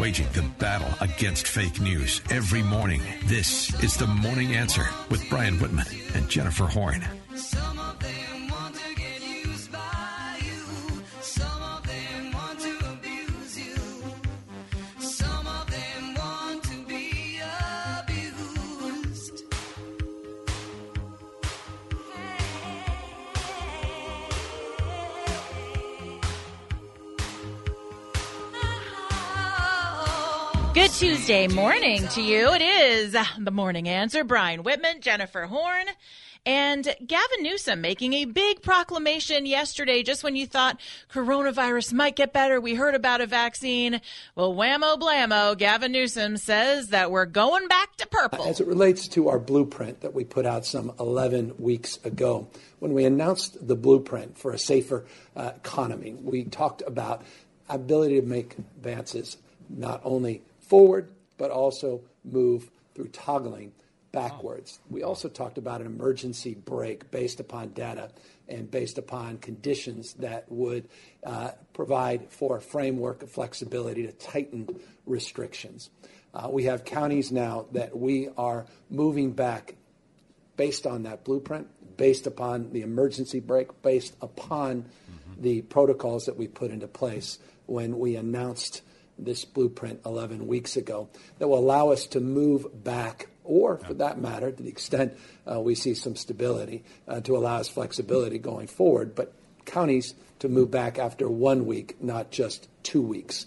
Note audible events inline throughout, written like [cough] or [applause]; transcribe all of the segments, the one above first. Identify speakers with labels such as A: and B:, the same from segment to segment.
A: Waging the battle against fake news every morning. This is the Morning Answer with Brian Whitman and Jennifer Horn.
B: Tuesday morning to you. It is the morning answer. Brian Whitman, Jennifer Horn, and Gavin Newsom making a big proclamation yesterday just when you thought coronavirus might get better. We heard about a vaccine. Well, whammo blammo, Gavin Newsom says that we're going back to purple.
C: As it relates to our blueprint that we put out some 11 weeks ago, when we announced the blueprint for a safer uh, economy, we talked about ability to make advances not only forward, but also move through toggling backwards. We also talked about an emergency brake based upon data and based upon conditions that would uh, provide for a framework of flexibility to tighten restrictions. Uh, we have counties now that we are moving back based on that blueprint, based upon the emergency brake, based upon mm-hmm. the protocols that we put into place when we announced this blueprint 11 weeks ago that will allow us to move back, or for that matter, to the extent uh, we see some stability, uh, to allow us flexibility going forward. But counties to move back after one week, not just two weeks.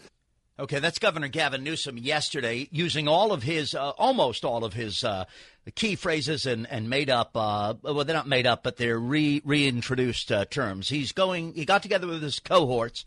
D: Okay, that's Governor Gavin Newsom yesterday using all of his, uh, almost all of his uh, key phrases and, and made up, uh, well, they're not made up, but they're re, reintroduced uh, terms. He's going, he got together with his cohorts.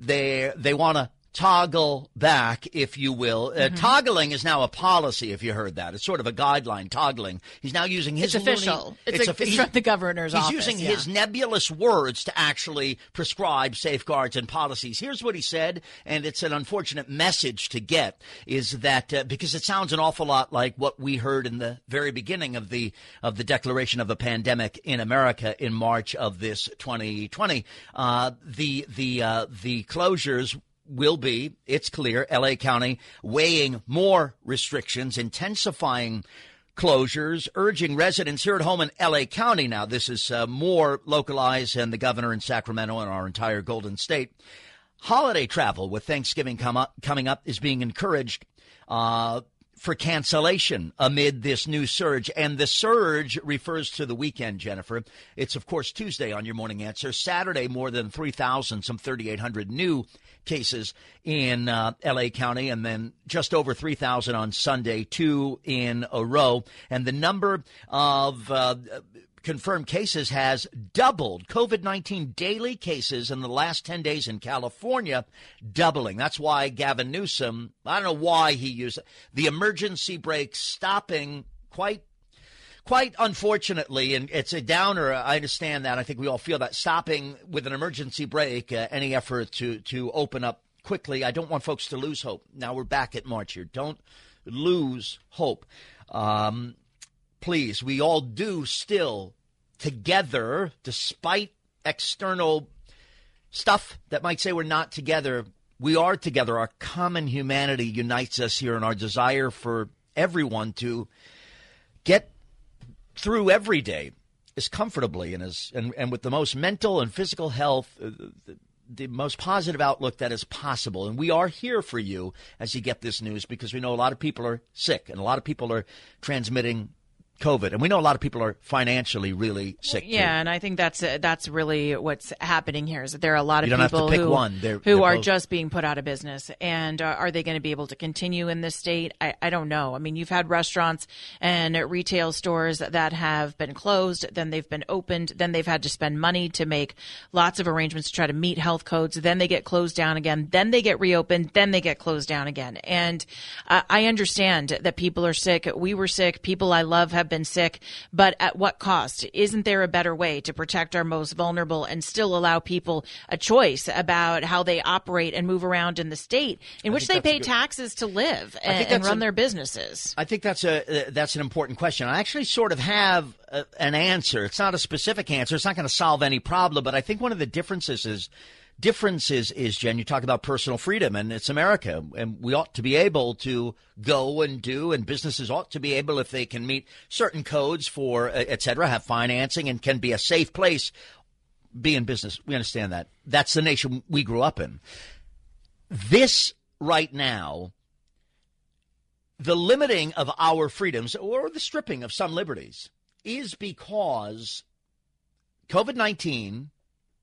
D: They, they want to toggle back, if you will. Uh, mm-hmm. Toggling is now a policy, if you heard that. It's sort of a guideline, toggling. He's now using his
B: It's official.
D: Loony,
B: it's, it's, a, it's from the governor's
D: he's
B: office.
D: using
B: yeah.
D: his nebulous words to actually prescribe safeguards and policies. Here's what he said, and it's an unfortunate message to get, is that uh, because it sounds an awful lot like what we heard in the very beginning of the of the declaration of a pandemic in America in March of this 2020. Uh, the the uh, the closures will be, it's clear, LA County weighing more restrictions, intensifying closures, urging residents here at home in LA County. Now, this is uh, more localized than the governor in Sacramento and our entire Golden State. Holiday travel with Thanksgiving up, coming up is being encouraged. Uh, for cancellation amid this new surge. And the surge refers to the weekend, Jennifer. It's, of course, Tuesday on your morning answer. Saturday, more than 3,000, some 3,800 new cases in uh, LA County, and then just over 3,000 on Sunday, two in a row. And the number of uh, confirmed cases has doubled. COVID 19 daily cases in the last 10 days in California doubling. That's why Gavin Newsom, I don't know why he used the emergency brake stopping quite quite unfortunately, and it's a downer. I understand that. I think we all feel that stopping with an emergency brake uh, any effort to to open up quickly. I don't want folks to lose hope. Now we're back at March here. Don't lose hope. Um, please, we all do still together, despite external stuff that might say we're not together. We are together. Our common humanity unites us here, and our desire for everyone to get through every day as comfortably and as and, and with the most mental and physical health uh, the, the most positive outlook that is possible and we are here for you as you get this news because we know a lot of people are sick and a lot of people are transmitting COVID, and we know a lot of people are financially really sick.
B: Yeah,
D: too.
B: and I think that's uh, that's really what's happening here is that there are a lot of
D: You don't have to
B: people who
D: one. They're-
B: who
D: they're
B: are
D: both-
B: just being put out of business, and uh, are they going to be able to continue in this state? I, I don't know. I mean, you've had restaurants and retail stores that have been closed, then they've been opened, then they've had to spend money to make lots of arrangements to try to meet health codes, then they get closed down again, then they get reopened, then they get closed down again, and uh, I understand that people are sick. We were sick. People I love have been sick. But at what cost? Isn't there a better way to protect our most vulnerable and still allow people a choice about how they operate and move around in the state in which they
D: think that's a
B: pay
D: good-
B: taxes to live and, and run
D: a-
B: their businesses?
D: I think that's a uh, that's an important question. I actually sort of have a, an answer. It's not a specific answer. It's not going to solve any problem, but I think one of the differences is differences is Jen. You talk about personal freedom, and it's America, and we ought to be able to go and do, and businesses ought to be able, if they can meet certain codes for uh, et cetera, have financing, and can be a safe place. Be in business. We understand that. That's the nation we grew up in. This right now the limiting of our freedoms or the stripping of some liberties is because COVID 19,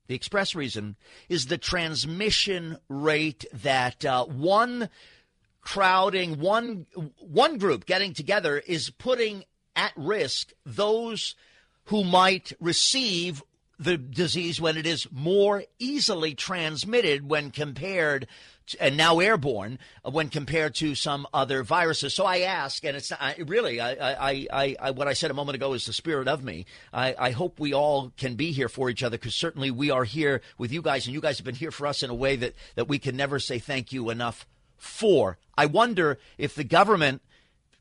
D: the express reason, is the transmission rate that uh, one crowding, one, one group getting together is putting at risk those who might receive the disease when it is more easily transmitted when compared and now airborne uh, when compared to some other viruses. So I ask, and it's I, really I, I, I, what I said a moment ago is the spirit of me. I, I hope we all can be here for each other because certainly we are here with you guys, and you guys have been here for us in a way that that we can never say thank you enough for. I wonder if the government,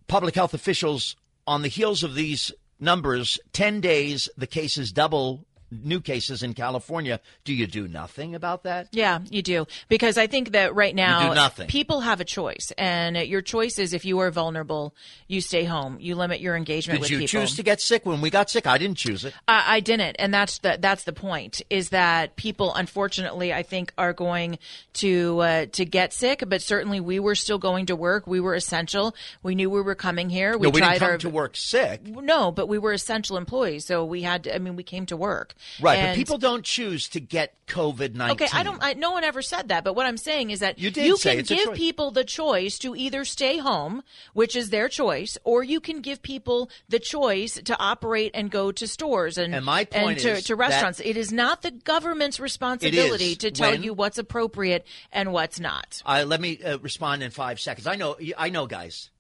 D: public health officials, on the heels of these numbers, 10 days, the cases double new cases in California. Do you do nothing about that?
B: Yeah, you do. Because I think that right now, people have a choice. And your choice is if you are vulnerable, you stay home. You limit your engagement
D: Did
B: with
D: you
B: people.
D: choose to get sick when we got sick? I didn't choose it.
B: I, I didn't, and that's the that's the point. Is that people, unfortunately, I think, are going to uh, to get sick. But certainly, we were still going to work. We were essential. We knew we were coming here. We
D: no, we
B: tried
D: didn't come
B: our
D: to work sick.
B: no, but we were essential employees, so we had. To, I mean, we came to work.
D: Right,
B: And-
D: but people don't choose to get COVID 19.
B: Okay, I don't. I, no one ever said that. But what I'm saying is that
D: You say
B: can give people the choice to either stay home, which is their choice, or you can give people the choice to operate and go to stores and
D: And my point
B: to, to restaurants. it is not the government's responsibility to tell
D: When-
B: you what's appropriate and what's not.
D: Uh, let me uh, respond in five seconds. I know, I know, guys.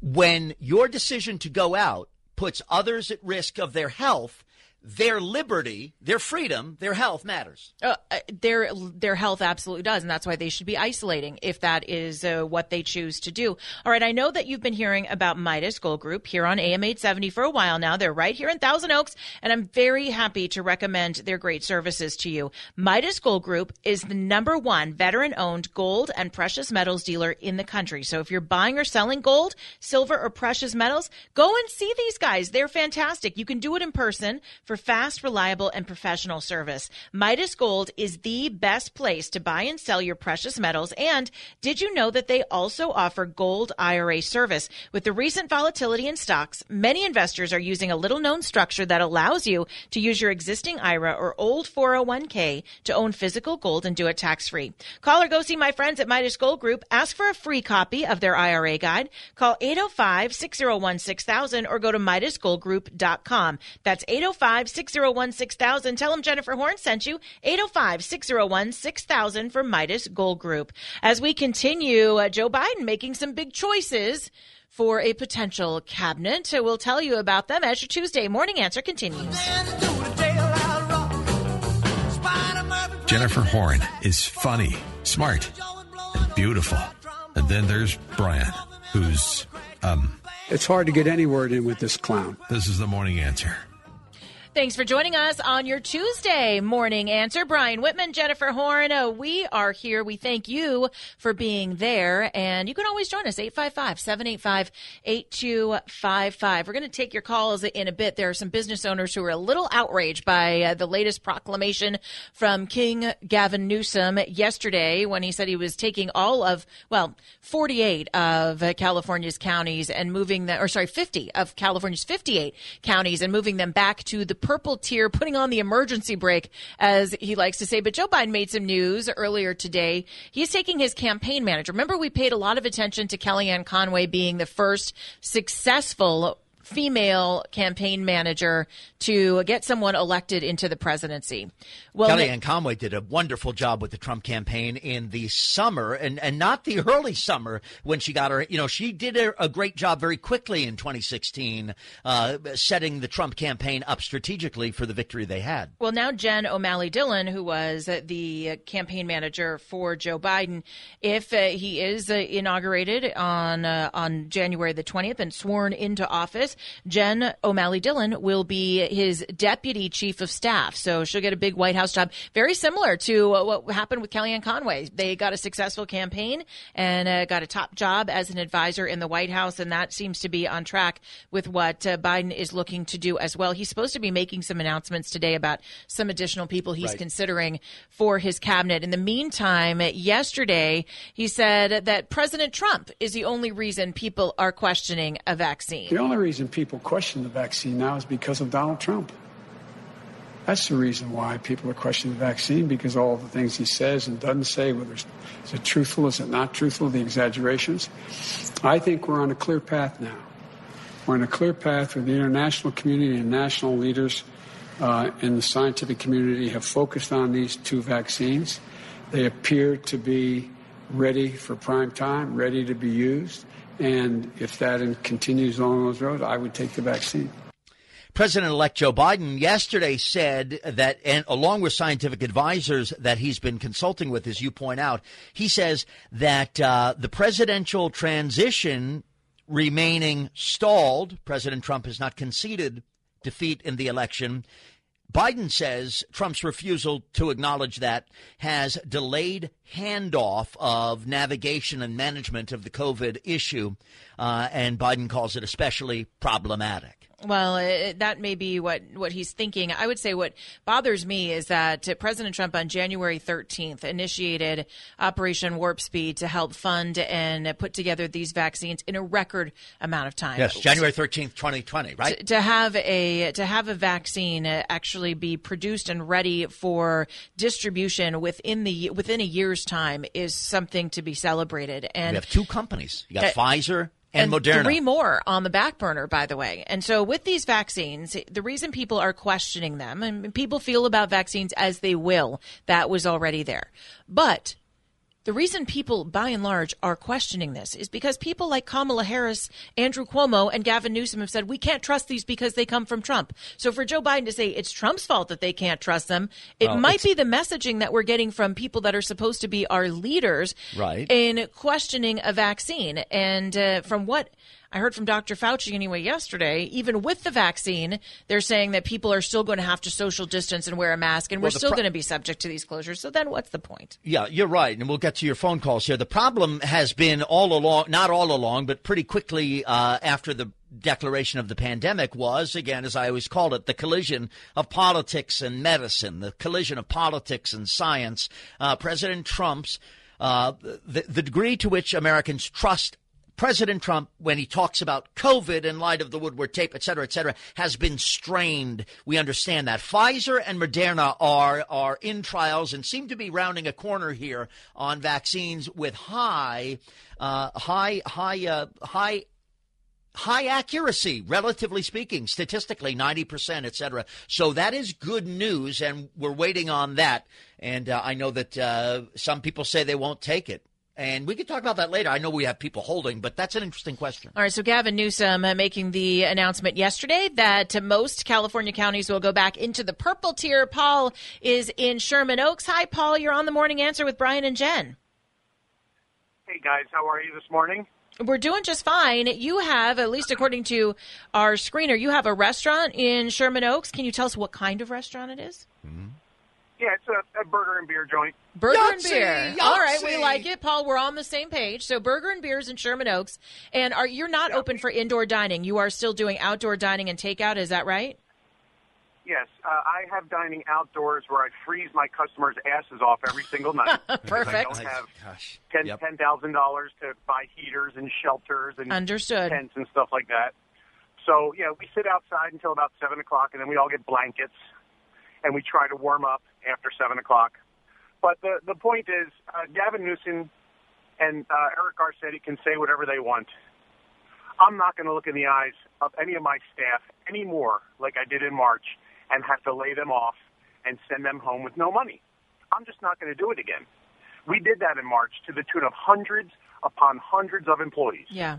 D: When your decision to go out puts others at risk of their health, their liberty, their freedom, their health matters.
B: Uh, uh, their their health absolutely does, and that's why they should be isolating if that is uh, what they choose to do. All right, I know that you've been hearing about Midas Gold Group here on AM 870 for a while now. They're right here in Thousand Oaks, and I'm very happy to recommend their great services to you. Midas Gold Group is the number one veteran-owned gold and precious metals dealer in the country. So if you're buying or selling gold, silver, or precious metals, go and see these guys. They're fantastic. You can do it in person for fast, reliable, and professional service. Midas Gold is the best place to buy and sell your precious metals. And did you know that they also offer gold IRA service? With the recent volatility in stocks, many investors are using a little known structure that allows you to use your existing IRA or old 401k to own physical gold and do it tax free. Call or go see my friends at Midas Gold Group. Ask for a free copy of their IRA guide. Call 805 601 6000 or go to MidasGoldGroup.com. That's 805 601 6000. Tell them Jennifer Horn sent you. 805 601 6000 for Midas Gold Group. As we continue, uh, Joe Biden making some big choices for a potential cabinet. Uh, We'll tell you about them as your Tuesday morning answer continues.
A: Jennifer Horn is funny, smart, and beautiful. And then there's Brian, who's, um,
E: It's hard to get any word in with this clown.
A: this is the morning answer.
B: Thanks for joining us on your Tuesday morning answer. Brian Whitman, Jennifer Horn. Uh, we are here. We thank you for being there. And you can always join us, 855 785 8255. We're going to take your calls in a bit. There are some business owners who are a little outraged by uh, the latest proclamation from King Gavin Newsom yesterday when he said he was taking all of, well, 48 of California's counties and moving them, or sorry, 50 of California's 58 counties and moving them back to the purple tier, putting on the emergency brake, as he likes to say. But Joe Biden made some news earlier today. He's taking his campaign manager. Remember, we paid a lot of attention to Kellyanne Conway being the first successful female campaign manager to get someone elected into the presidency.
D: Well, Kellyanne Conway did a wonderful job with the Trump campaign in the summer and, and not the early summer when she got her. You know, she did a, a great job very quickly in 2016, uh, setting the Trump campaign up strategically for the victory they had.
B: Well, now Jen O'Malley Dillon, who was the campaign manager for Joe Biden, if uh, he is uh, inaugurated on uh, on January the 20th and sworn into office, Jen O'Malley Dillon will be his deputy chief of staff. So she'll get a big White House job, very similar to what happened with Kellyanne Conway. They got a successful campaign and uh, got a top job as an advisor in the White House, and that seems to be on track with what uh, Biden is looking to do as well. He's supposed to be making some announcements today about some additional people he's right. considering for his cabinet. In the meantime, yesterday he said that President Trump is the only reason people are questioning a vaccine.
E: The only reason people question the vaccine now is because of Donald Trump. That's the reason why people are questioning the vaccine because all the things he says and doesn't say, whether it's, is it truthful, is it not truthful, the exaggerations. I think we're on a clear path now. We're on a clear path where the international community and national leaders uh, in the scientific community have focused on these two vaccines. They appear to be ready for prime time, ready to be used. And if that continues along those roads, I would take the vaccine.
D: President elect Joe Biden yesterday said that, and along with scientific advisors that he's been consulting with, as you point out, he says that uh, the presidential transition remaining stalled, President Trump has not conceded defeat in the election, Biden says Trump's refusal to acknowledge that has delayed handoff of navigation and management of the COVID issue, uh, and Biden calls it especially problematic.
B: Well, it, that may be what, what he's thinking. I would say what bothers me is that President Trump on January 13th initiated Operation Warp Speed to help fund and put together these vaccines in a record amount of time.
D: Yes, January 13th, 2020, right?
B: To, to have a to have a vaccine actually be produced and ready for distribution within the within a year's time is something to be celebrated. And
D: we have two companies. You got uh, Pfizer and,
B: and
D: Moderna.
B: Three more on the back burner, by the way. And so with these vaccines, the reason people are questioning them, and people feel about vaccines as they will, that was already there. But the reason people, by and large, are questioning this is because people like Kamala Harris, Andrew Cuomo, and Gavin Newsom have said we can't trust these because they come from Trump. So for Joe Biden to say it's Trump's fault that they can't trust them, it well, might be the messaging that we're getting from people that are supposed to be our leaders
D: right.
B: in questioning a vaccine. And uh, from what I heard from Dr. Fauci anyway yesterday, even with the vaccine, they're saying that people are still going to have to social distance and wear a mask, and we're still pro- going to be subject to these closures. So then what's the point?
D: Yeah, you're right. And we'll get to your phone calls here. The problem has been all along, not all along, but pretty quickly uh, after the declaration of the pandemic was, again, as I always called it, the collision of politics and medicine, the collision of politics and science. Uh, President Trump's uh, the, the degree to which Americans trust President Trump, when he talks about COVID in light of the Woodward tape, et cetera, et cetera, has been strained. We understand that. Pfizer and Moderna are, are in trials and seem to be rounding a corner here on vaccines with high, uh, high, high, uh, high high accuracy, relatively speaking, statistically, 90%, et cetera. So that is good news, and we're waiting on that. And uh, I know that uh, some people say they won't take it. And we could talk about that later. I know we have people holding, but that's an interesting question.
B: All right. So Gavin Newsom uh, making the announcement yesterday that most California counties will go back into the purple tier. Paul is in Sherman Oaks. Hi, Paul. You're on the morning answer with Brian and Jen.
F: Hey, guys. How are you this morning?
B: We're doing just fine. You have, at least according to our screener, you have a restaurant in Sherman Oaks. Can you tell us what kind of restaurant it is?
F: Yeah, it's a, a burger and beer joint.
B: Burger and
D: Yahtzee!
B: beer. All right, we like it, Paul. We're on the same page. So, burger and beers in Sherman Oaks, and are you're not open for indoor dining? You are still doing outdoor dining and takeout. Is that right?
F: Yes, uh, I have dining outdoors where I freeze my customers' asses off every single night. [laughs] Perfect. I
B: Perfect.
F: don't have
D: Gosh.
F: ten
D: Yep.
F: ten thousand dollars to buy heaters and shelters and
B: Understood.
F: tents and stuff like that. So yeah, we sit outside until about seven o'clock, and then we all get blankets, and we try to warm up after seven o'clock. But the the point is, uh, Gavin Newsom and uh, Eric Garcetti can say whatever they want. I'm not going to look in the eyes of any of my staff anymore, like I did in March, and have to lay them off and send them home with no money. I'm just not going to do it again. We did that in March to the tune of hundreds upon hundreds of employees.
B: Yeah.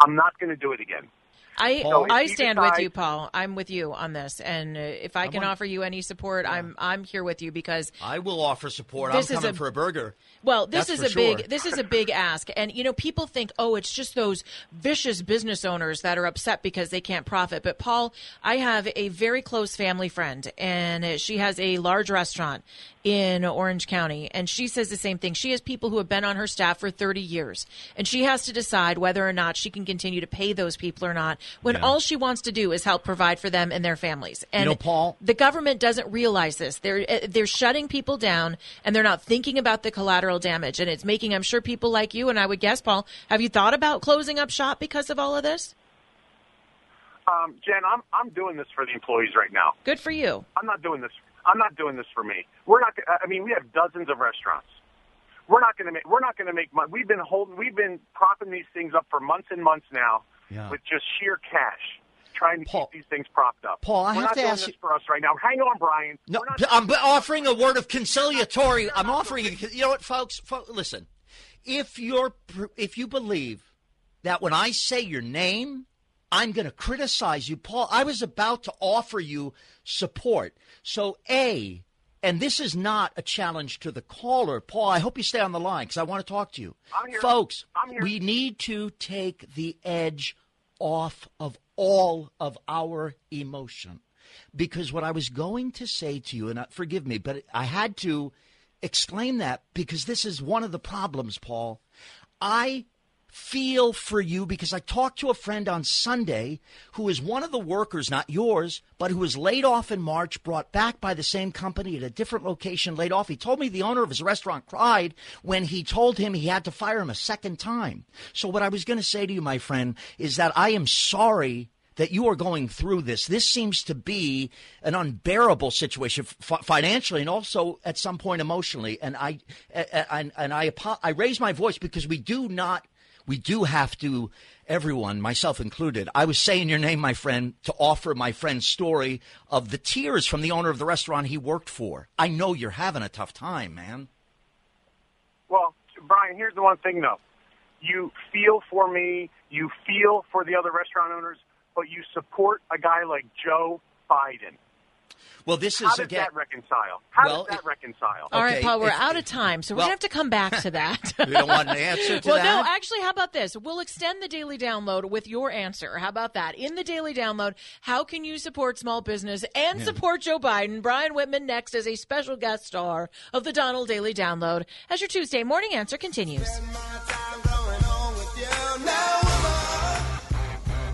F: I'm not going to do it again.
B: I
F: Paul,
B: I
F: if you
B: stand with you, Paul. I'm with you on this, and uh, if I can
D: on-
B: offer you any support, I'm I'm here with you because
D: I will offer support.
B: This
D: I'm
B: is
D: coming
B: a-
D: for a burger.
B: Well, this
D: That's
B: is
D: for
B: a big this is a big ask, and you know people think, oh, it's just those vicious business owners that are upset because they can't profit. But Paul, I have a very close family friend, and she has a large restaurant in Orange County, and she says the same thing. She has people who have been on her staff for 30 years, and she has to decide whether or not she can continue to pay those people or not. When all she wants to do is help provide for them and their families. And
D: know, Paul-
B: the government doesn't realize this. They're uh, they're shutting people down, and they're not thinking about the collateral damage, and it's making. I'm sure people like you, and I would guess, Paul, have you thought about closing up shop because of all of this?
F: Um, Jen, I'm I'm doing this for the employees right now.
B: Good for you.
F: I'm not doing this. I'm not doing this for me. We're not. I mean, we have dozens of restaurants. We're not going to make. We're not going to make money. We've been holding. We've been propping these things up for months and months now,
D: Yeah.
F: with just sheer cash, trying to
D: Paul-
F: keep these things propped up.
D: Paul, I
F: We're
D: have
F: not
D: to
F: doing
D: ask
F: this
D: you-
F: for us right now. Hang on, Brian.
D: No, I'm offering a word of conciliatory. I'm offering. You know what, folks? Fo- listen, if you're if you believe that when I say your name, I'm going to criticize you, Paul. I was about to offer you support. So, a. And this is not a challenge to the caller. Paul, I hope you stay on the line because I want to talk to you.
F: I'm here.
D: Folks,
F: I'm here.
D: we need to take the edge off of all of our emotion. Because what I was going to say to you, and forgive me, but I had to exclaim that because this is one of the problems, Paul. I feel for you because I talked to a friend on Sunday who is one of the workers, not yours, but who was laid off in March, brought back by the same company at a different location, laid off. He told me the owner of his restaurant cried when he told him he had to fire him a second time. So, what I was going to say to you, my friend, is that I am sorry that you are going through this. This seems to be an unbearable situation f- financially and also at some point emotionally. And I and, and I I raise my voice because we do not we do have to everyone myself included i was saying your name my friend to offer my friend's story of the tears from the owner of the restaurant he worked for i know you're having a tough time man
F: Well, Brian, here's the one thing though. You feel for me, you feel for the other restaurant owners, but you support a guy like Joe Biden.
D: Well this
F: How
D: is
F: does
D: again
F: that reconcile? How
D: Well,
F: does that reconcile?
B: All right,
D: Okay,
B: Paul, we're
D: if-
B: out of time, so we're going to have to come back to that. [laughs]
D: we don't want an answer to
B: well,
D: that Well,
B: no, actually, how about this? We'll extend the daily download with your answer. How about that? In the daily download, how can you support small business and hmm. support Joe Biden? Brian Whitman next as a special guest star of the Donald Daily Download as your Tuesday morning answer continues.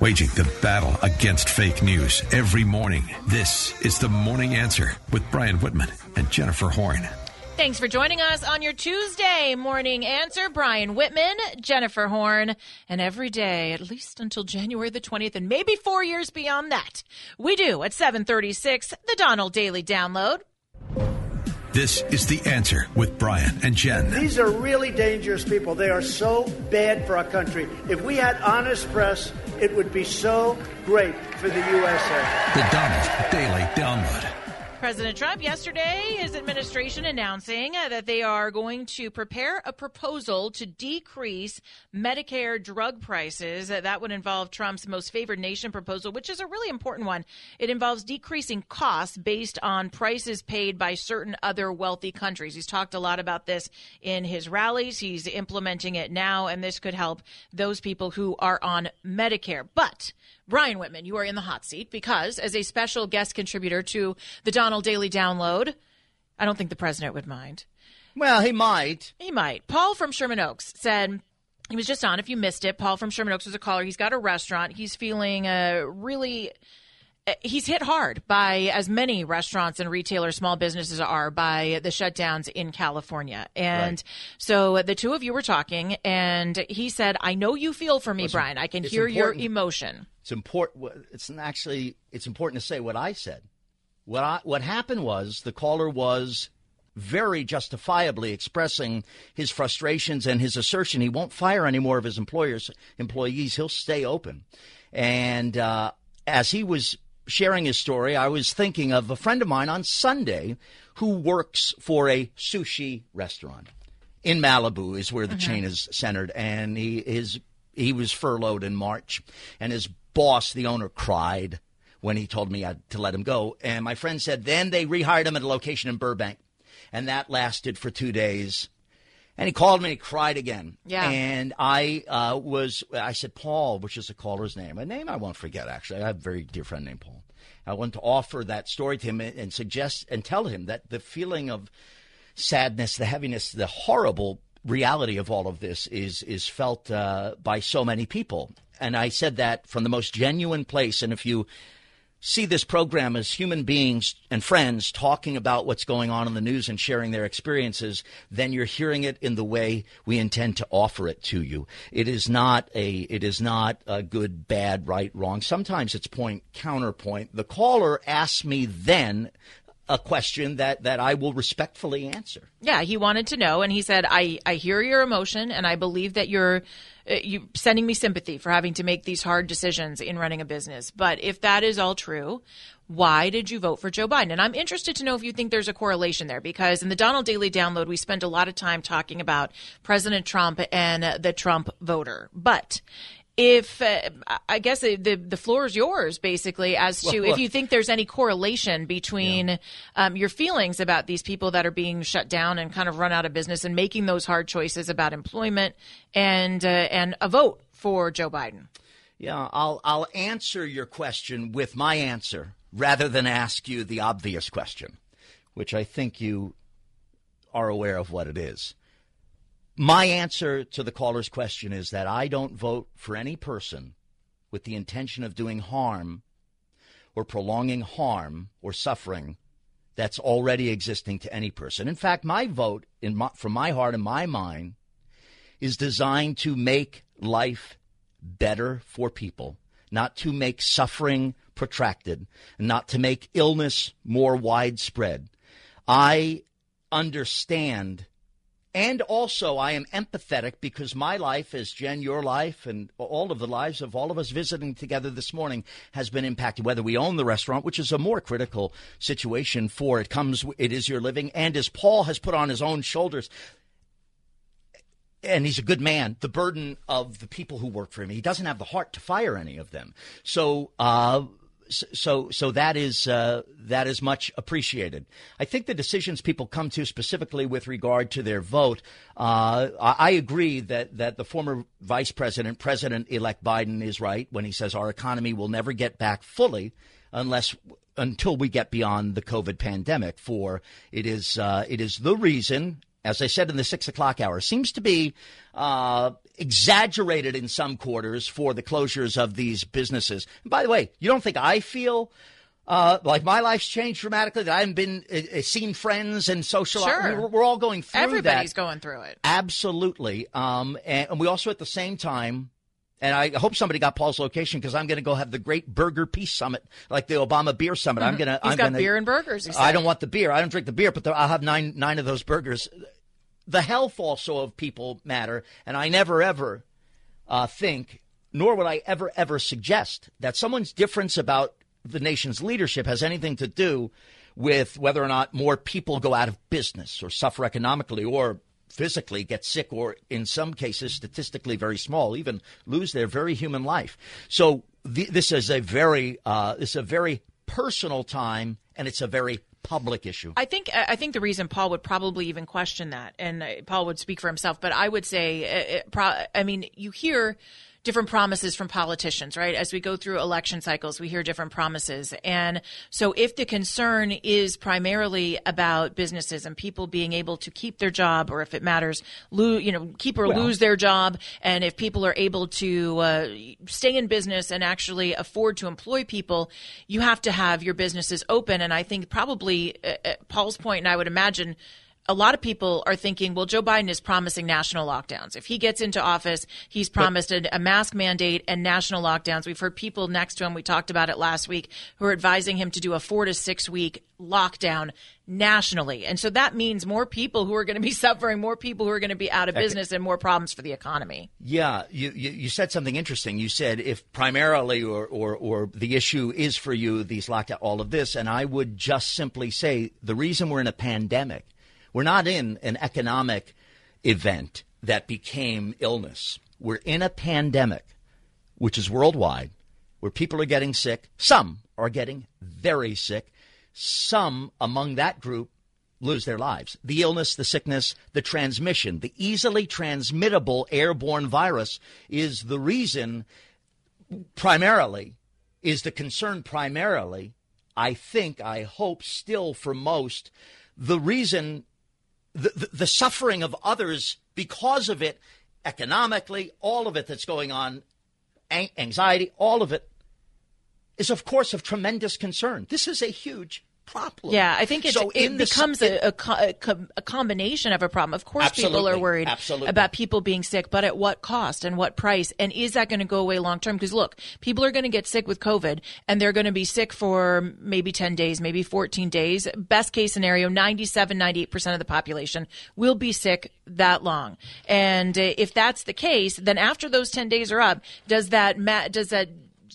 A: Waging the battle against fake news every morning. This is the Morning Answer with Brian Whitman and Jennifer Horn.
B: Thanks for joining us on your Tuesday morning answer. Brian Whitman, Jennifer Horn, and every day, at least until January the 20th, and maybe four years beyond that, we do at 736, the Donald Daily Download.
A: This is the answer with Brian and Jen.
G: These are really dangerous people. They are so bad for our country. If we had honest press, it would be so great for the USA.
A: The Donald Daily Download.
B: President Trump yesterday, his administration announcing uh, that they are going to prepare a proposal to decrease Medicare drug prices. Uh, that would involve Trump's most favored nation proposal, which is a really important one. It involves decreasing costs based on prices paid by certain other wealthy countries. He's talked a lot about this in his rallies. He's implementing it now, and this could help those people who are on Medicare. But Brian Whitman, you are in the hot seat because, as a special guest contributor to the Donald Daily Download, I don't think the president would mind.
D: Well, he might.
B: He might. Paul from Sherman Oaks said he was just on. If you missed it, Paul from Sherman Oaks was a caller. He's got a restaurant. He's feeling uh, really. Uh, he's hit hard by as many restaurants and retailers, small businesses are by the shutdowns in California. And right. so the two of you were talking, and he said, I know you feel for me, Listen, Brian. I can hear important. your emotion.
D: It's important. It's actually it's important to say what I said. What I, what happened was the caller was very justifiably expressing his frustrations and his assertion he won't fire any more of his employers employees. He'll stay open. And uh, as he was sharing his story, I was thinking of a friend of mine on Sunday who works for a sushi restaurant in Malibu, is where the mm-hmm. chain is centered, and he his he was furloughed in March, and his boss, the owner, cried when he told me to let him go. And my friend said then they rehired him at a location in Burbank, and that lasted for two days. And he called me and he cried again.
B: Yeah.
D: And I uh, was, I said, Paul, which is the caller's name, a name I won't forget, actually. I have a very dear friend named Paul. I want to offer that story to him and, and suggest and tell him that the feeling of sadness, the heaviness, the horrible reality of all of this is is felt uh, by so many people and I said that from the most genuine place. And if you see this program as human beings and friends talking about what's going on in the news and sharing their experiences, then you're hearing it in the way we intend to offer it to you. It is not a it is not a good, bad, right, wrong. Sometimes it's point counterpoint. The caller asked me then a question that, that I will respectfully answer.
B: Yeah, he wanted to know, and he said, "I I hear your emotion, and I believe that you're uh, you sending me sympathy for having to make these hard decisions in running a business. But if that is all true, why did you vote for Joe Biden? And I'm interested to know if you think there's a correlation there because in the Donald Daily download, we spend a lot of time talking about President Trump and the Trump voter. But if uh, I guess the the floor is yours basically as to well, if you think there's any correlation between yeah. um, your feelings about these people that are being shut down and kind of run out of business and making those hard choices about employment and uh, and a vote for Joe Biden.
D: Yeah, I'll I'll answer your question with my answer rather than ask you the obvious question, which I think you are aware of what it is. My answer to the caller's question is that I don't vote for any person with the intention of doing harm or prolonging harm or suffering that's already existing to any person. In fact, my vote, in my, from my heart and my mind, is designed to make life better for people, not to make suffering protracted, not to make illness more widespread. I understand and also, I am empathetic because my life, as Jen, your life, and all of the lives of all of us visiting together this morning has been impacted. Whether we own the restaurant, which is a more critical situation for it comes, it is your living, and as Paul has put on his own shoulders, and he's a good man, the burden of the people who work for him. He doesn't have the heart to fire any of them. So, uh, so so that is uh, that is much appreciated. I think the decisions people come to specifically with regard to their vote, uh, I agree that that the former vice president, President elect Biden, is right when he says our economy will never get back fully unless until we get beyond the COVID pandemic. For it is uh, it is the reason as I said in the six o'clock hour, seems to be uh, exaggerated in some quarters for the closures of these businesses. And by the way, you don't think I feel uh, like my life's changed dramatically. That I haven't been uh, uh seen friends and social.
B: Sure.
D: We're, we're, all going through
B: Everybody's
D: that.
B: going through it.
D: Absolutely. Um, and, and we also at the same time. And I hope somebody got Paul's location because I'm going to go have the Great Burger Peace Summit, like the Obama Beer Summit. I'm going to.
B: He's
D: I'm
B: got
D: gonna,
B: beer and burgers.
D: I don't want the beer. I don't drink the beer, but I'll have nine nine of those burgers the health also of people matter. And I never ever uh, think, nor would I ever ever suggest that someone's difference about the nation's leadership has anything to do with whether or not more people go out of business or suffer economically or physically get sick or in some cases statistically very small even lose their very human life so th- this is a very uh, this is a very personal time and it's a very public issue.
B: I think I think the reason Paul would probably even question that, and uh, Paul would speak for himself, but I would say, uh, I mean, you hear different promises from politicians, right? As we go through election cycles, we hear different promises. And so if the concern is primarily about businesses and people being able to keep their job, or if it matters, lose, you know, keep or well, lose their job, and if people are able to uh, stay in business and actually afford to employ people, you have to have your businesses open. And I think probably uh, uh Paul's point, and I would imagine a lot of people are thinking, well, Joe Biden is promising national lockdowns. If he gets into office, he's promised a, a, mask mandate and national lockdowns. We've heard people next to him, we talked about it last week, who are advising him to do a four to six week lockdown nationally. And so that means more people who are going to be [laughs] suffering, more people who are going to be out of business, and more problems for the economy.
D: Yeah, you, you, you said something interesting. You said if primarily or, or, or the issue is for you, these lockdown, all of this, and I would just simply say the reason we're in a pandemic – we're not in an economic event that became illness. We're in a pandemic, which is worldwide, where people are getting sick. Some are getting very sick. Some among that group lose their lives. The illness, the sickness, the transmission, the easily transmittable airborne virus is the reason primarily, is the concern primarily, I think, I hope still for most, the reason the, the, suffering of others because of it, economically, all of it that's going on, anxiety, all of it, is of course of tremendous concern. This is a huge problem.
B: Yeah, I think so it becomes a, a, a, combination of a problem. Of course, people are worried
D: absolutely.
B: about people being sick, but at what cost and what price? And is that going to go away long term? Because look, people are going to get sick with COVID and they're going to be sick for maybe 10 days, maybe 14 days. Best case scenario, 97, 98% of the population will be sick that long. And uh, if that's the case, then after those 10 days are up, does that, ma- does that,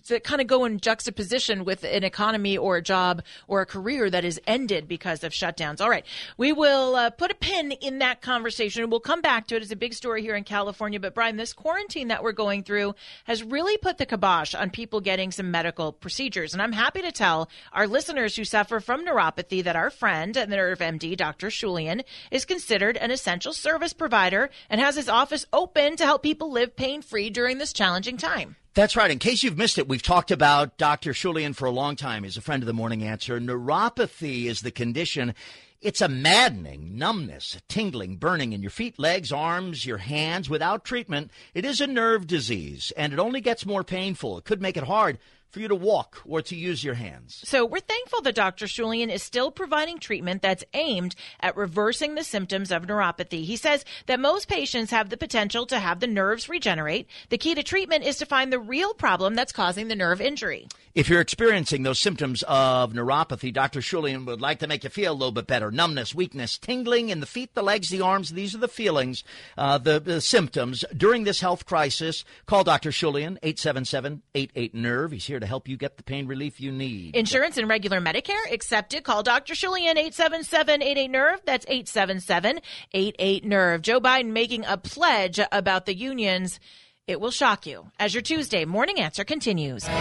B: to kind of go in juxtaposition with an economy or a job or a career that is ended because of shutdowns. All right. We will uh, put a pin in that conversation. We'll come back to it. It's a big story here in California. But Brian, this quarantine that we're going through has really put the kibosh on people getting some medical procedures. And I'm happy to tell our listeners who suffer from neuropathy that our friend, the nerve MD, Dr. Shulian, is considered an essential service provider and has his office open to help people live pain free during this challenging time.
D: That's right. In case you've missed it, we've talked about Dr. Shulian for a long time. He's a friend of the Morning Answer. Neuropathy is the condition. It's a maddening numbness, tingling, burning in your feet, legs, arms, your hands without treatment. It is a nerve disease, and it only gets more painful. It could make it hard for you to walk or to use your hands.
B: So we're thankful that Dr. Shulian is still providing treatment that's aimed at reversing the symptoms of neuropathy. He says that most patients have the potential to have the nerves regenerate. The key to treatment is to find the real problem that's causing the nerve injury.
D: If you're experiencing those symptoms of neuropathy, Dr. Shulian would like to make you feel a little bit better. Numbness, weakness, tingling in the feet, the legs, the arms. These are the feelings, uh, the, the symptoms during this health crisis. Call Dr. Shulian, 877-88-NERVE. He's here to help you get the pain relief you need.
B: Insurance and regular Medicare accepted. Call Dr. Shulian 877-88-NERVE. That's 877-88-NERVE. Joe Biden making a pledge about the unions. It will shock you as your Tuesday morning answer continues. News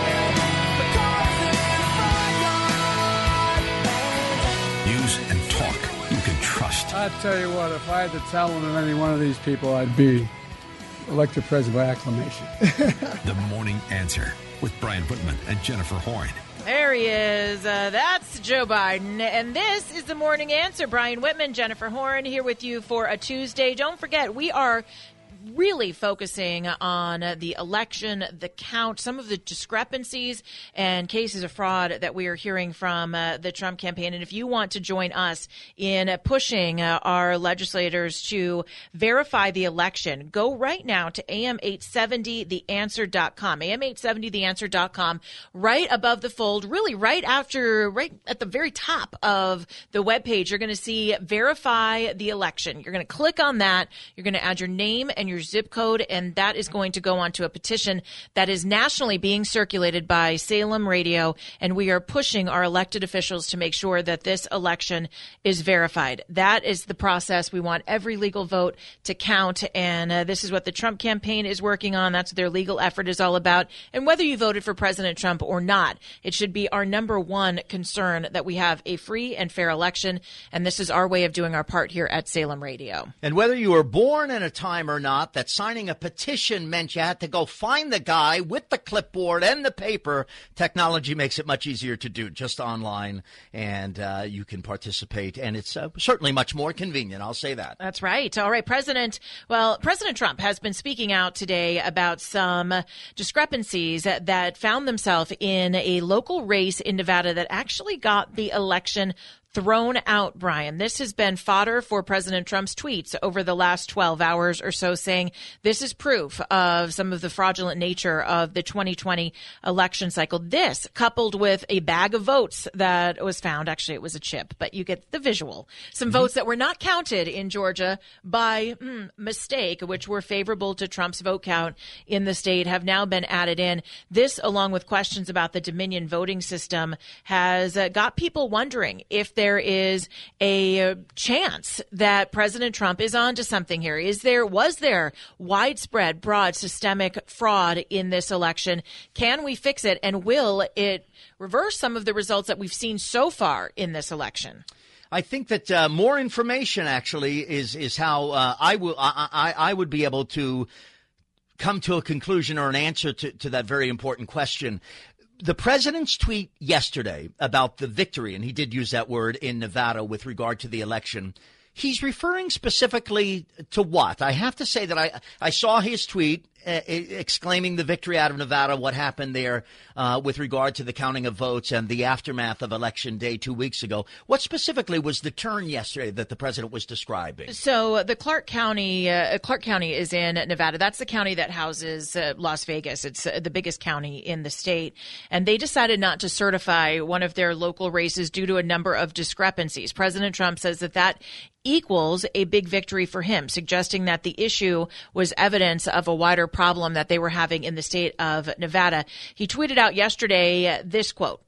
A: and talk you can trust.
E: I tell you what, if I had the talent of any one of these people, I'd be elected president by acclamation. [laughs]
A: the morning answer with Brian Whitman and Jennifer Horn.
B: There he is. Uh, that's Joe Biden. And this is the morning answer. Brian Whitman, Jennifer Horn here with you for a Tuesday. Don't forget, we are really focusing on the election, the count, some of the discrepancies and cases of fraud that we are hearing from uh, the Trump campaign. And if you want to join us in pushing uh, our legislators to verify the election, go right now to am870theanswer.com. am870theanswer.com, right above the fold, really right after, right at the very top of the webpage, you're going to see verify the election. You're going to click on that. You're going to add your name and your your zip code, and that is going to go onto a petition that is nationally being circulated by Salem Radio, and we are pushing our elected officials to make sure that this election is verified. That is the process. We want every legal vote to count, and uh, this is what the Trump campaign is working on. That's what their legal effort is all about. And whether you voted for President Trump or not, it should be our number one concern that we have a free and fair election, and this is our way of doing our part here at Salem Radio.
D: And whether you were born in a time or not, that signing a petition meant you had to go find the guy with the clipboard and the paper. Technology makes it much easier to do just online, and uh, you can participate, and it's uh, certainly much more convenient. I'll say that.
B: That's right. All right, President. Well, President Trump has been speaking out today about some discrepancies that, that found themselves in a local race in Nevada that actually got the election thrown out, Brian. This has been fodder for President Trump's tweets over the last 12 hours or so, saying this is proof of some of the fraudulent nature of the 2020 election cycle. This, coupled with a bag of votes that was found, actually, it was a chip, but you get the visual. Some mm-hmm. votes that were not counted in Georgia by mm, mistake, which were favorable to Trump's vote count in the state, have now been added in. This, along with questions about the Dominion voting system, has uh, got people wondering if there is a chance that President Trump is onto something here. Is there, was there widespread, broad, systemic fraud in this election? Can we fix it? And will it reverse some of the results that we've seen so far in this election?
D: I think that uh, more information actually is is how uh, I will I, I, I would be able to come to a conclusion or an answer to, to that very important question the president's tweet yesterday about the victory, and he did use that word in Nevada with regard to the election. He's referring specifically to what? I have to say that I, I saw his tweet exclaiming the victory out of Nevada, what happened there uh, with regard to the counting of votes and the aftermath of Election Day two weeks ago. What specifically was the turn yesterday that the president was describing?
B: So uh, the Clark County, uh, Clark County is in Nevada. That's the county that houses uh, Las Vegas. It's uh, the biggest county in the state, and they decided not to certify one of their local races due to a number of discrepancies. President Trump says that that equals a big victory for him, suggesting that the issue was evidence of a wider problem that they were having in the state of Nevada. He tweeted out yesterday this quote.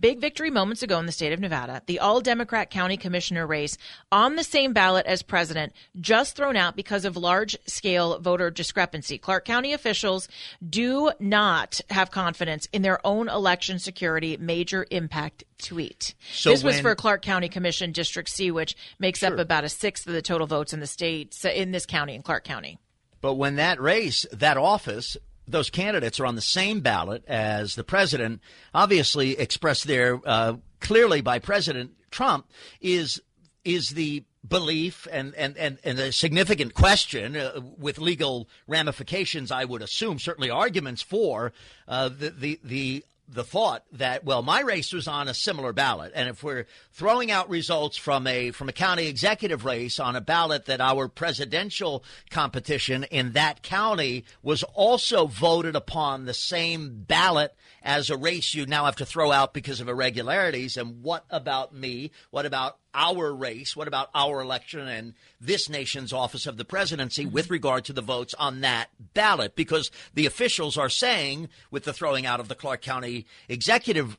B: Big victory moments ago in the state of Nevada. The all Democrat county commissioner race on the same ballot as president, just thrown out because of large scale voter discrepancy. Clark County officials do not have confidence in their own election security. Major impact tweet. So this was for Clark County Commission District C, which makes sure. up about a sixth of the total votes in the state, in this county, in Clark County.
D: But when that race, that office, those candidates are on the same ballot as the president, obviously expressed there uh, clearly by President Trump, is is the belief and, and, and, and a significant question uh, with legal ramifications, I would assume, certainly arguments for uh, the, the, the the thought that well my race was on a similar ballot. And if we're throwing out results from a from a county executive race on a ballot that our presidential competition in that county was also voted upon the same ballot as a race you now have to throw out because of irregularities and what about me? What about our race? What about our election and this nation's office of the presidency mm-hmm. with regard to the votes on that ballot? Because the officials are saying, with the throwing out of the Clark County executive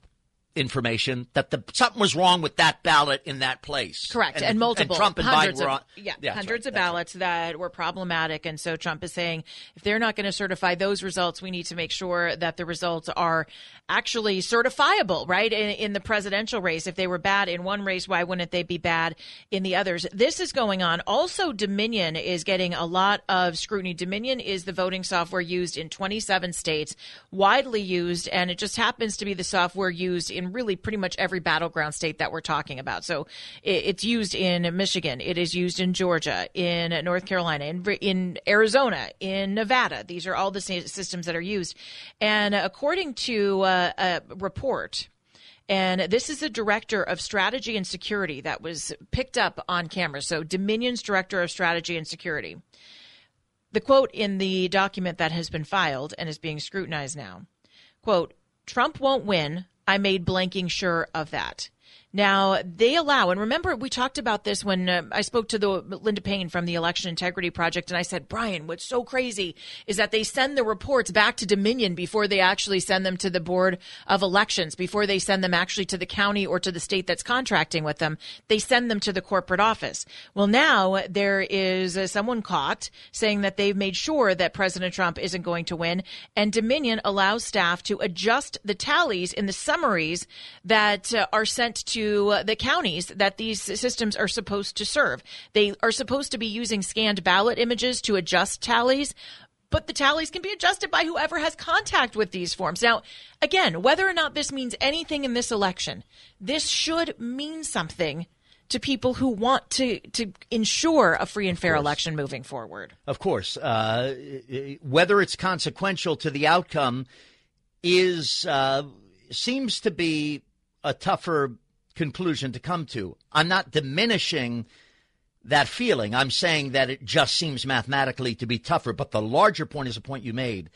D: information that the something was wrong with that ballot in that place.
B: Correct, and,
D: and
B: multiple
D: and Trump and
B: hundreds
D: Biden were
B: on, yeah, yeah hundreds right, of ballots right. that were problematic, and so Trump is saying if they're not going to certify those results, we need to make sure that the results are actually certifiable, right? In, in the presidential race, if they were bad in one race, why wouldn't they be bad in the others? This is going on. Also, Dominion is getting a lot of scrutiny. Dominion is the voting software used in 27 states, widely used, and it just happens to be the software used in really pretty much every battleground state that we're talking about. So it, it's used in Michigan, it is used in Georgia, in North Carolina, in, in Arizona, in Nevada. These are all the systems that are used. And according to uh, a report, and this is the director of strategy and security that was picked up on camera. So, Dominion's director of strategy and security. The quote in the document that has been filed and is being scrutinized now quote, Trump won't win I made blanking sure of that. Now, they allow, and remember, we talked about this when uh, I spoke to the Linda Paine from the Election Integrity Project, and I said, Brian, what's so crazy is that they send the reports back to Dominion before they actually send them to the Board of Elections, before they send them actually to the county or to the state that's contracting with them. They send them to the corporate office. Well, now there is uh, someone caught saying that they've made sure that President Trump isn't going to win, and Dominion allows staff to adjust the tallies in the summaries that uh, are sent to the counties that these systems are supposed to serve. They are supposed to be using scanned ballot images to adjust tallies, but the tallies can be adjusted by whoever has contact with these forms. Now, again, whether or not this means anything in this election, this should mean something to people who want to to ensure a free and fair election moving forward.
D: Of course, uh, whether it's consequential to the outcome is uh, seems to be a tougher conclusion to come to. I'm not diminishing that feeling. I'm saying that it just seems mathematically to be tougher. But the larger point is a point you made.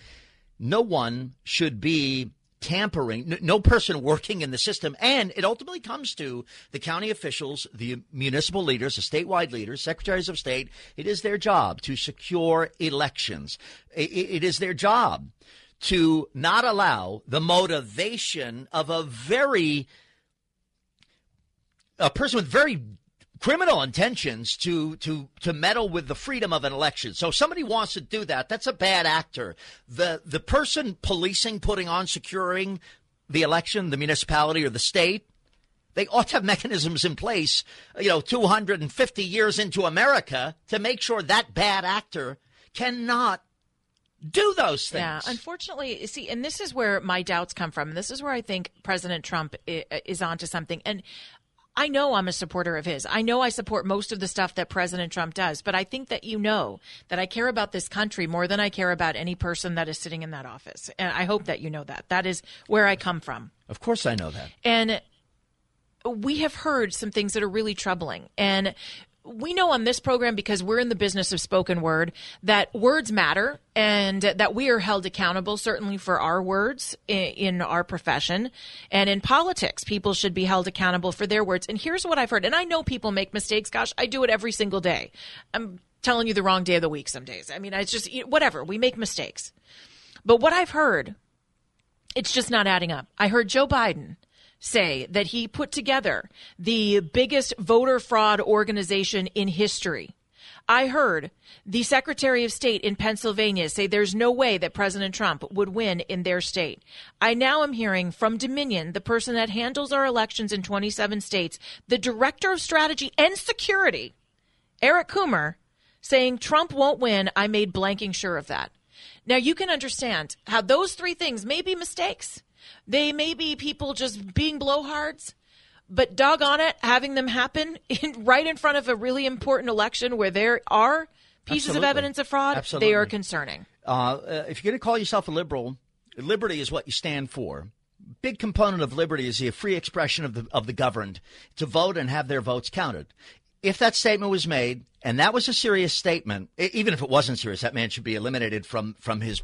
D: No one should be tampering, no person working in the system. And it ultimately comes to the county officials, the municipal leaders, the statewide leaders, secretaries of state. It is their job to secure elections. It is their job to not allow the motivation of a very a person with very criminal intentions to to to meddle with the freedom of an election. So if somebody wants to do that, that's a bad actor. The the person policing, putting on, securing the election, the municipality or the state, they ought to have mechanisms in place, you know, 250 years into America to make sure that bad actor cannot do those things.
B: Yeah, unfortunately, see, and this is where my doubts come from. And this is where I think President Trump is onto something. And I know I'm a supporter of his. I know I support most of the stuff that President Trump does, but I think that you know that I care about this country more than I care about any person that is sitting in that office. And I hope that you know that. That is where I come from.
D: Of course I know that.
B: And we have heard some things that are really troubling. And we know on this program because we're in the business of spoken word that words matter and that we are held accountable certainly for our words in, our profession. And in politics people should be held accountable for their words. And here's what i've heard and i know people make mistakes. Gosh i do it every single day. I'm telling you the wrong day of the week some days. I mean it's just whatever we make mistakes. But what i've heard it's just not adding up. I heard joe biden say that he put together the biggest voter fraud organization in history. I heard the Secretary of State in Pennsylvania say there's no way that President Trump would win in their state. I now am hearing from Dominion, the person that handles our elections in 27 states, the Director of Strategy and Security, Eric Coomer, saying Trump won't win. I made blanking sure of that. Now you can understand how those three things may be mistakes. They may be people just being blowhards, but doggone it, having them happen [laughs] in, right in front of a really important election where there are pieces Absolutely. of evidence of fraud, Absolutely. they are concerning.
D: Uh, uh, if you're going to call yourself a liberal, liberty is what you stand for. Big component of liberty is the free expression of the of the governed to vote and have their votes counted if that statement was made, and that was a serious statement, even if it wasn't serious, that man should be eliminated from, from his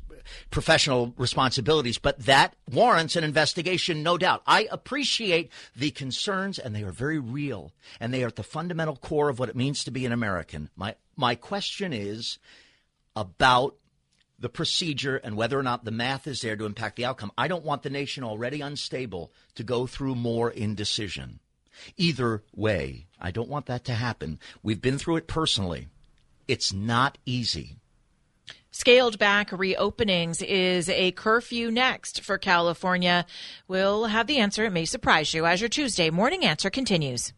D: professional responsibilities. But that warrants an investigation, no doubt. I appreciate the concerns, and they are very real, and they are at the fundamental core of what it means to be an American. My, my question is about the procedure and whether or not the math is there to impact the outcome. I don't want the nation already unstable to go through more indecision. Either way, I don't want that to happen. We've been through it personally. It's not easy.
B: Scaled back reopenings is a curfew next for California. We'll have the answer. It may surprise you as your Tuesday morning answer continues.